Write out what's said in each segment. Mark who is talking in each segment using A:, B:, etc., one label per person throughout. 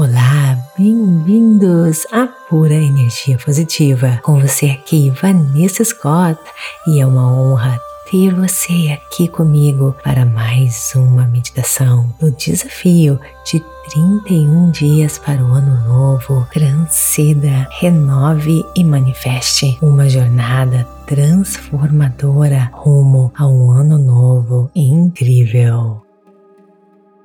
A: Olá, bem-vindos à Pura Energia Positiva. Com você aqui, Vanessa Scott, e é uma honra ter você aqui comigo para mais uma meditação no desafio de 31 dias para o ano novo. Transcenda, renove e manifeste uma jornada transformadora rumo a um ano novo incrível.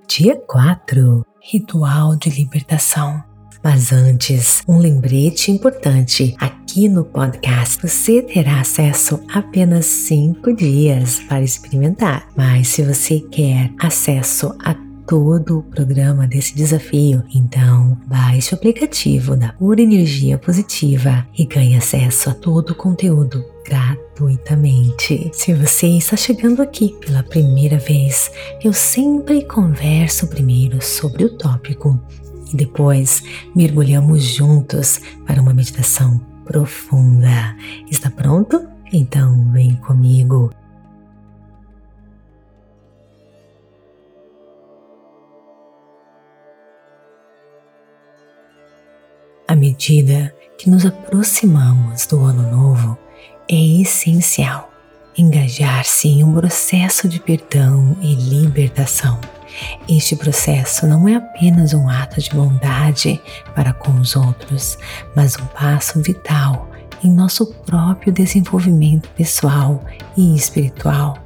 A: Dia 4 Ritual de Libertação. Mas antes, um lembrete importante. Aqui no podcast você terá acesso a apenas 5 dias para experimentar. Mas se você quer acesso a todo o programa desse desafio, então baixe o aplicativo da Pura Energia Positiva e ganhe acesso a todo o conteúdo gratuitamente. Se você está chegando aqui pela primeira vez, eu sempre converso primeiro sobre o tópico e depois mergulhamos juntos para uma meditação profunda. Está pronto? Então vem comigo. Medida que nos aproximamos do ano novo, é essencial engajar-se em um processo de perdão e libertação. Este processo não é apenas um ato de bondade para com os outros, mas um passo vital em nosso próprio desenvolvimento pessoal e espiritual.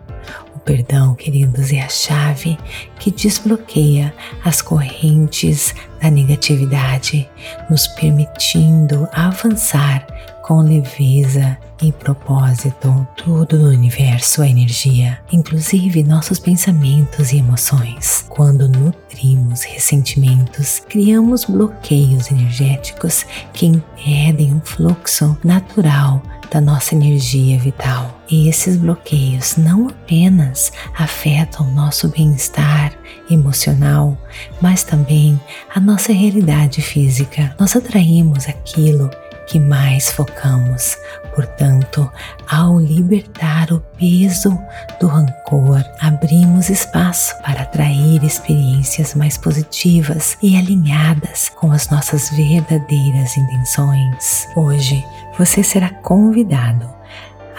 A: Perdão, queridos, é a chave que desbloqueia as correntes da negatividade, nos permitindo avançar com leveza e propósito. Tudo no universo é energia, inclusive nossos pensamentos e emoções. Quando nutrimos ressentimentos, criamos bloqueios energéticos que impedem um fluxo natural da nossa energia vital. E esses bloqueios não apenas afetam nosso bem-estar emocional, mas também a nossa realidade física. Nós atraímos aquilo que mais focamos. Portanto, ao libertar o peso do rancor, abrimos espaço para atrair experiências mais positivas e alinhadas com as nossas verdadeiras intenções. Hoje, você será convidado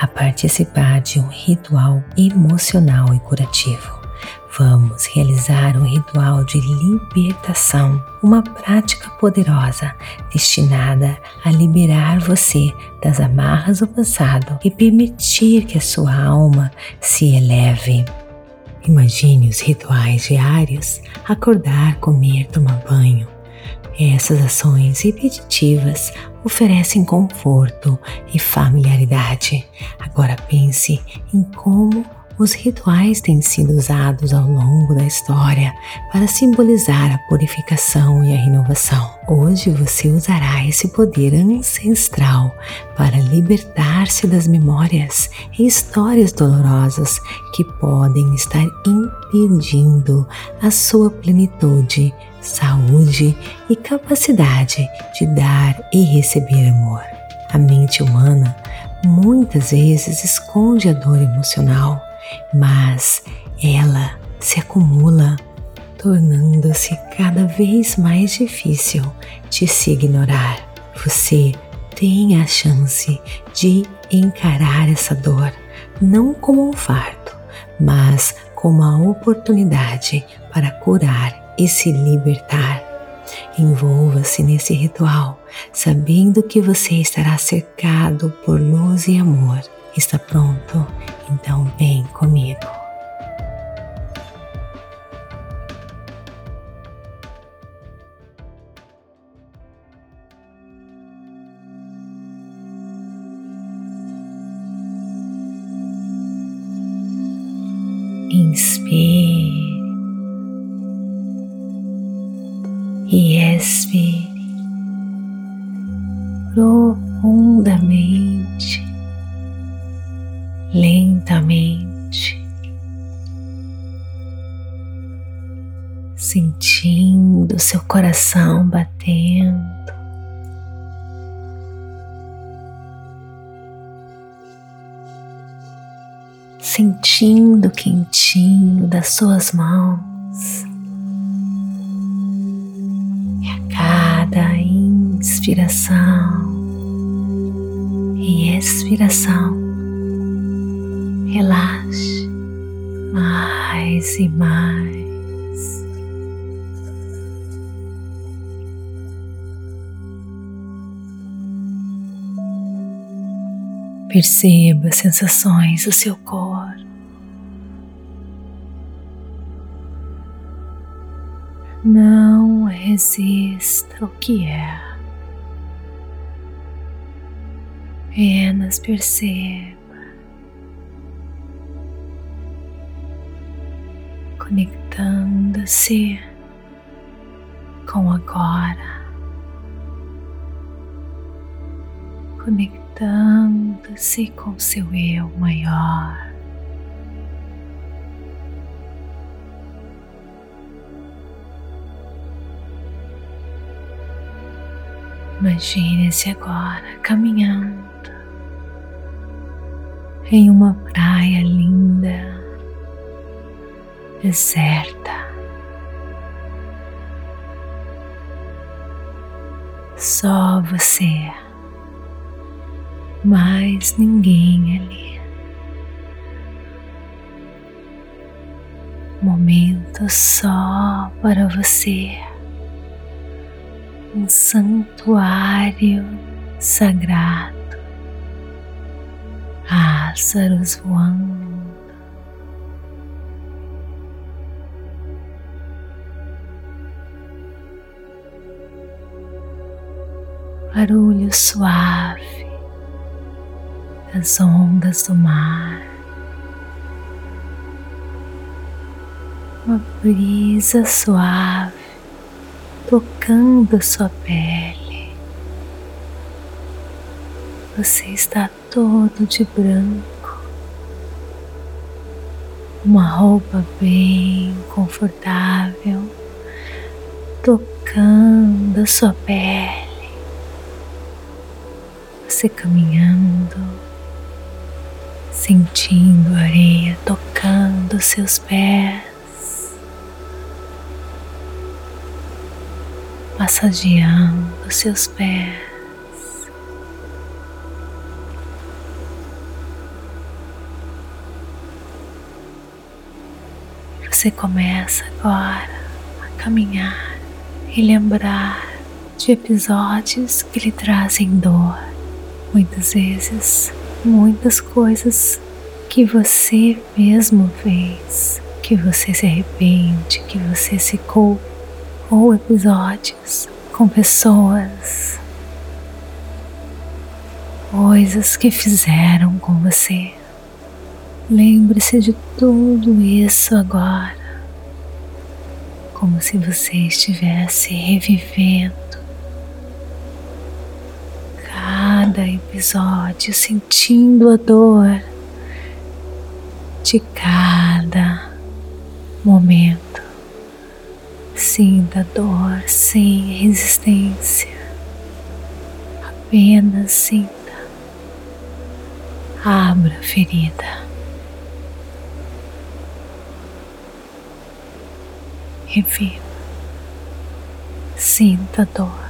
A: a participar de um ritual emocional e curativo vamos realizar um ritual de libertação, uma prática poderosa destinada a liberar você das amarras do passado e permitir que a sua alma se eleve. Imagine os rituais diários: acordar, comer, tomar banho. Essas ações repetitivas oferecem conforto e familiaridade. Agora pense em como os rituais têm sido usados ao longo da história para simbolizar a purificação e a renovação. Hoje você usará esse poder ancestral para libertar-se das memórias e histórias dolorosas que podem estar impedindo a sua plenitude, saúde e capacidade de dar e receber amor. A mente humana muitas vezes esconde a dor emocional mas ela se acumula, tornando-se cada vez mais difícil de se ignorar. Você tem a chance de encarar essa dor não como um fardo, mas como uma oportunidade para curar e se libertar. Envolva-se nesse ritual, sabendo que você estará cercado por luz e amor. Está pronto? Então vem comigo. Inspire e expire profundamente coração batendo. Sentindo o quentinho das suas mãos e a inspiração e expiração, relaxe mais e mais. Perceba sensações do seu corpo. Não resista ao que é. Apenas perceba. Conectando-se com agora. Conectando-se com seu eu maior. Imagine-se agora caminhando em uma praia linda, deserta. Só você, mais ninguém ali. Momento só para você um santuário sagrado, pássaros voando. Barulho suave das ondas do mar, uma brisa suave tocando sua pele. Você está todo de branco, uma roupa bem confortável, tocando sua pele. Você caminhando, sentindo a areia tocando seus pés. massageando seus pés. Você começa agora a caminhar e lembrar de episódios que lhe trazem dor. Muitas vezes, muitas coisas que você mesmo fez, que você se arrepende, que você se culpa ou episódios com pessoas, coisas que fizeram com você. Lembre-se de tudo isso agora, como se você estivesse revivendo episódio, sentindo a dor de cada momento. Sinta dor sem resistência. Apenas sinta. Abra a ferida. Reviva. Sinta dor.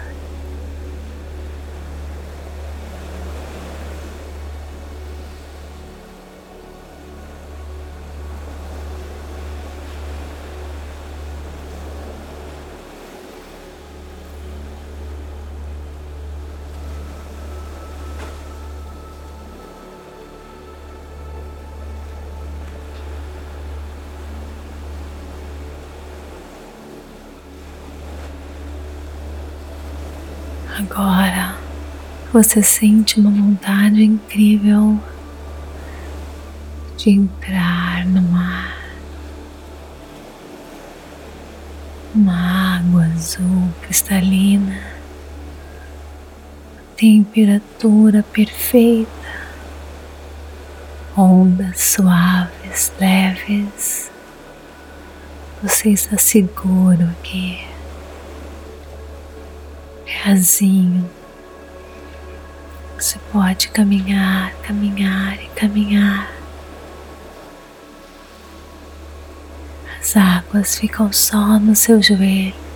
A: Agora você sente uma vontade incrível de entrar no mar. Uma água azul cristalina, temperatura perfeita, ondas suaves, leves. Você está seguro aqui Razinho. Você pode caminhar, caminhar e caminhar. As águas ficam só no seu joelho.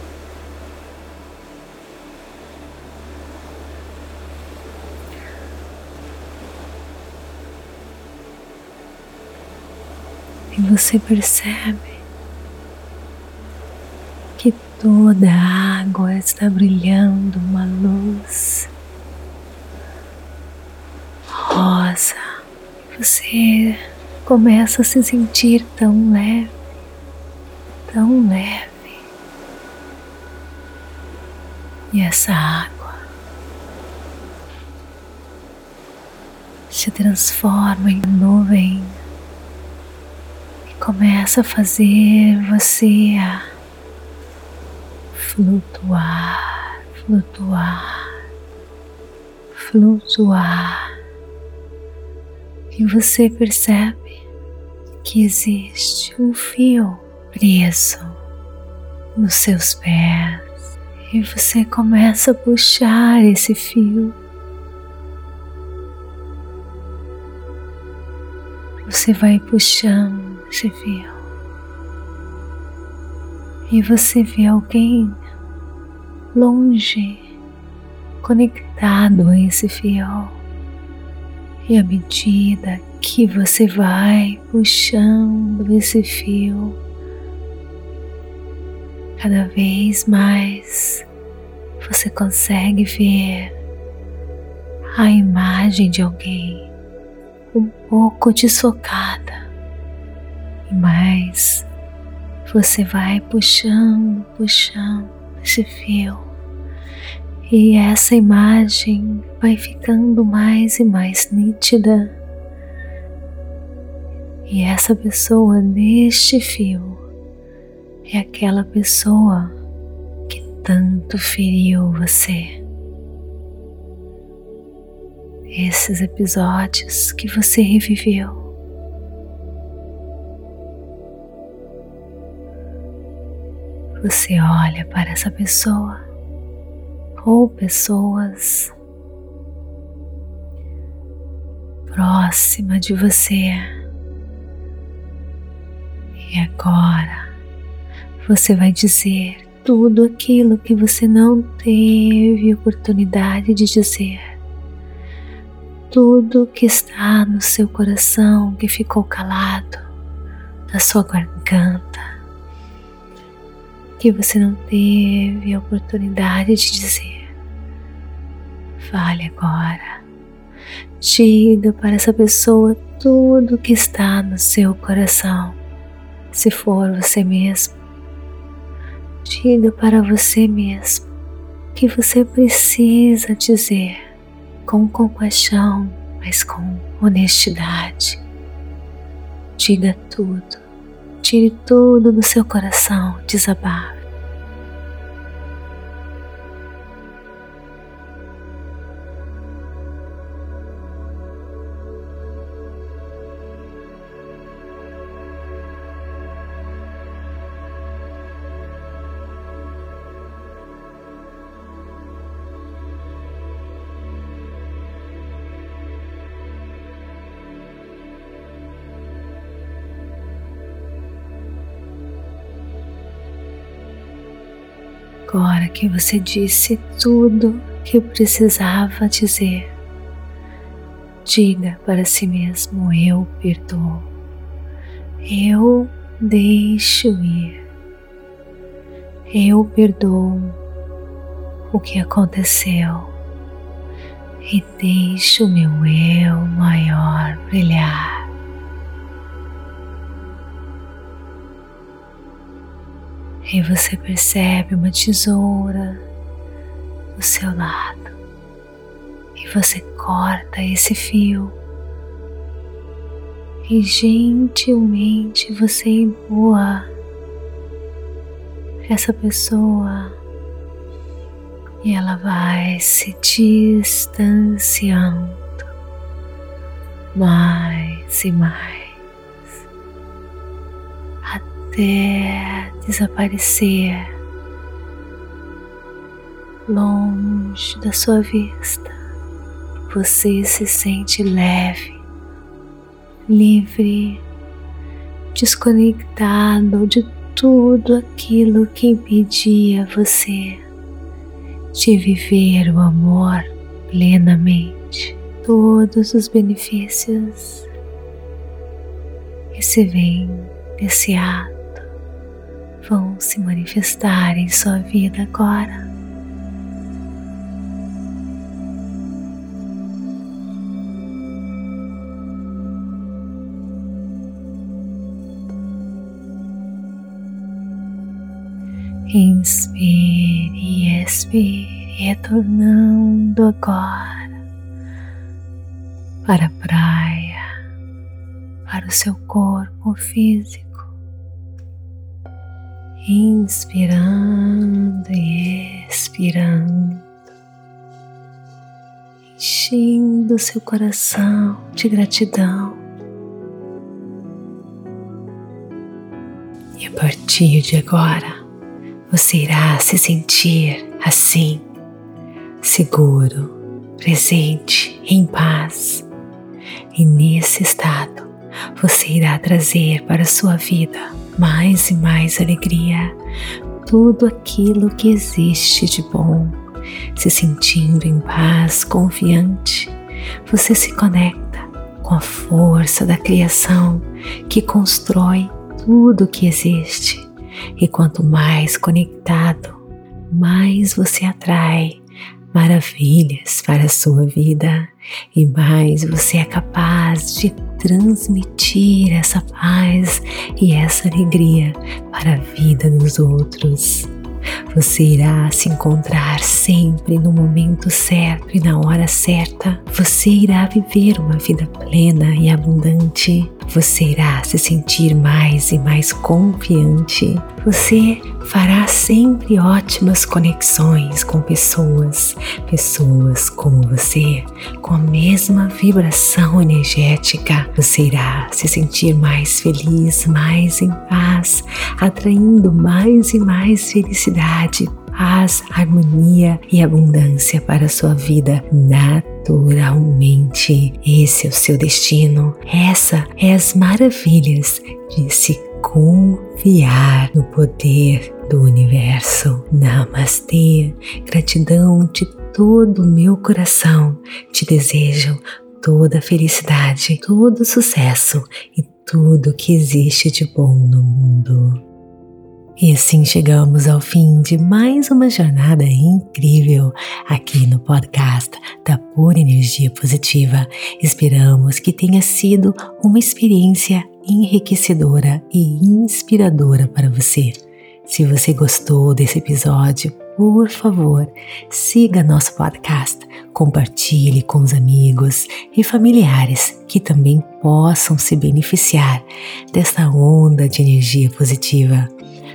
A: e você percebe toda a água está brilhando uma luz rosa. Você começa a se sentir tão leve, tão leve. E essa água se transforma em nuvem e começa a fazer você a flutuar, flutuar, flutuar. E você percebe que existe um fio preso nos seus pés e você começa a puxar esse fio. Você vai puxando esse fio. E você vê alguém longe, conectado a esse fio. E à medida que você vai puxando esse fio, cada vez mais você consegue ver a imagem de alguém um pouco desfocada, e mais você vai puxando, puxando esse fio, e essa imagem vai ficando mais e mais nítida. E essa pessoa neste fio é aquela pessoa que tanto feriu você. Esses episódios que você reviveu. Você olha para essa pessoa ou pessoas próxima de você. E agora você vai dizer tudo aquilo que você não teve oportunidade de dizer. Tudo que está no seu coração que ficou calado, na sua garganta, que você não teve a oportunidade de dizer. Fale agora. Diga para essa pessoa tudo que está no seu coração, se for você mesmo diga para você mesmo que você precisa dizer com compaixão, mas com honestidade. Diga tudo, tire tudo do seu coração, desabafe. Agora que você disse tudo que precisava dizer, diga para si mesmo: Eu perdoo, eu deixo ir, eu perdoo o que aconteceu e deixo meu eu maior brilhar. E você percebe uma tesoura do seu lado. E você corta esse fio. E gentilmente você empurra essa pessoa. E ela vai se distanciando mais e mais até desaparecer longe da sua vista. Você se sente leve, livre, desconectado de tudo aquilo que impedia você de viver o amor plenamente, todos os benefícios que se vêm desse ato vão se manifestar em sua vida agora. Inspire e expire, retornando agora para a praia, para o seu corpo físico. Inspirando e expirando, enchendo seu coração de gratidão. E a partir de agora, você irá se sentir assim, seguro, presente, em paz. E nesse estado, você irá trazer para a sua vida mais e mais alegria, tudo aquilo que existe de bom. Se sentindo em paz, confiante, você se conecta com a força da criação que constrói tudo o que existe e quanto mais conectado, mais você atrai maravilhas para a sua vida e mais você é capaz de transmitir essa paz e essa alegria para a vida dos outros. Você irá se encontrar sempre no momento certo e na hora certa. Você irá viver uma vida plena e abundante. Você irá se sentir mais e mais confiante. Você fará sempre ótimas conexões com pessoas, pessoas como você, com a mesma vibração energética. Você irá se sentir mais feliz, mais em paz, atraindo mais e mais felicidade, paz, harmonia e abundância para a sua vida naturalmente. Esse é o seu destino. Essa é as maravilhas de se confiar no poder do universo. Namastê. Gratidão de todo o meu coração. Te desejo toda felicidade, todo sucesso e tudo que existe de bom no mundo. E assim chegamos ao fim de mais uma jornada incrível aqui no podcast da Pura Energia Positiva. Esperamos que tenha sido uma experiência enriquecedora e inspiradora para você. Se você gostou desse episódio, por favor, siga nosso podcast, compartilhe com os amigos e familiares que também possam se beneficiar desta onda de energia positiva.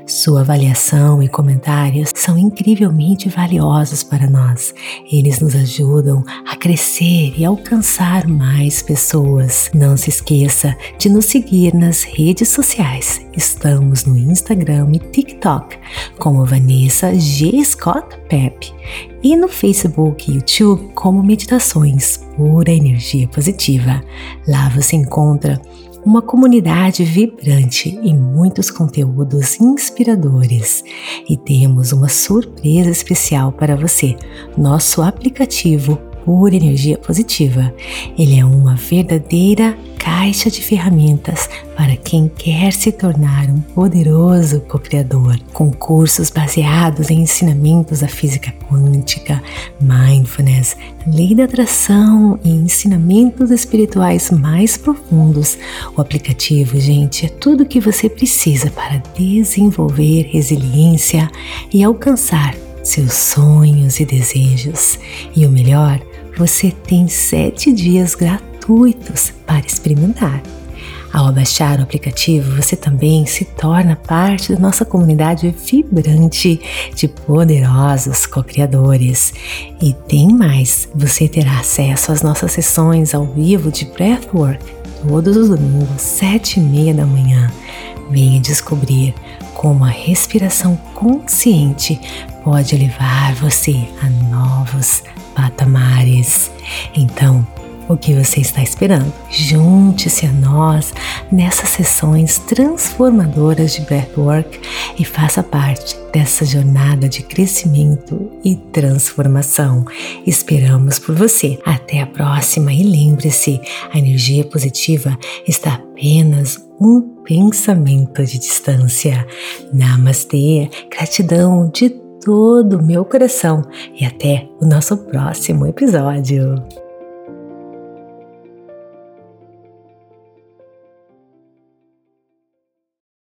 A: Sua avaliação e comentários são incrivelmente valiosos para nós. Eles nos ajudam a crescer e alcançar mais pessoas. Não se esqueça de nos seguir nas redes sociais. Estamos no Instagram e TikTok como Vanessa G. Scott Pep e no Facebook e YouTube como Meditações Pura Energia Positiva. Lá você encontra uma comunidade vibrante e muitos conteúdos inspiradores. E temos uma surpresa especial para você: nosso aplicativo Pura Energia Positiva. Ele é uma verdadeira caixa de ferramentas para quem quer se tornar um poderoso co-criador, com cursos baseados em ensinamentos da física quântica, mindfulness, lei da atração e ensinamentos espirituais mais profundos. O aplicativo, gente, é tudo o que você precisa para desenvolver resiliência e alcançar seus sonhos e desejos. E o melhor, você tem sete dias gratuitos para experimentar. Ao baixar o aplicativo, você também se torna parte da nossa comunidade vibrante de poderosos co-criadores. E tem mais: você terá acesso às nossas sessões ao vivo de Breathwork todos os domingos, sete e meia da manhã. Venha descobrir como a respiração consciente pode levar você a novos patamares. Então, O que você está esperando? Junte-se a nós nessas sessões transformadoras de Breathwork e faça parte dessa jornada de crescimento e transformação. Esperamos por você. Até a próxima e lembre-se, a energia positiva está apenas um pensamento de distância. Namastê, gratidão de todo o meu coração e até o nosso próximo episódio.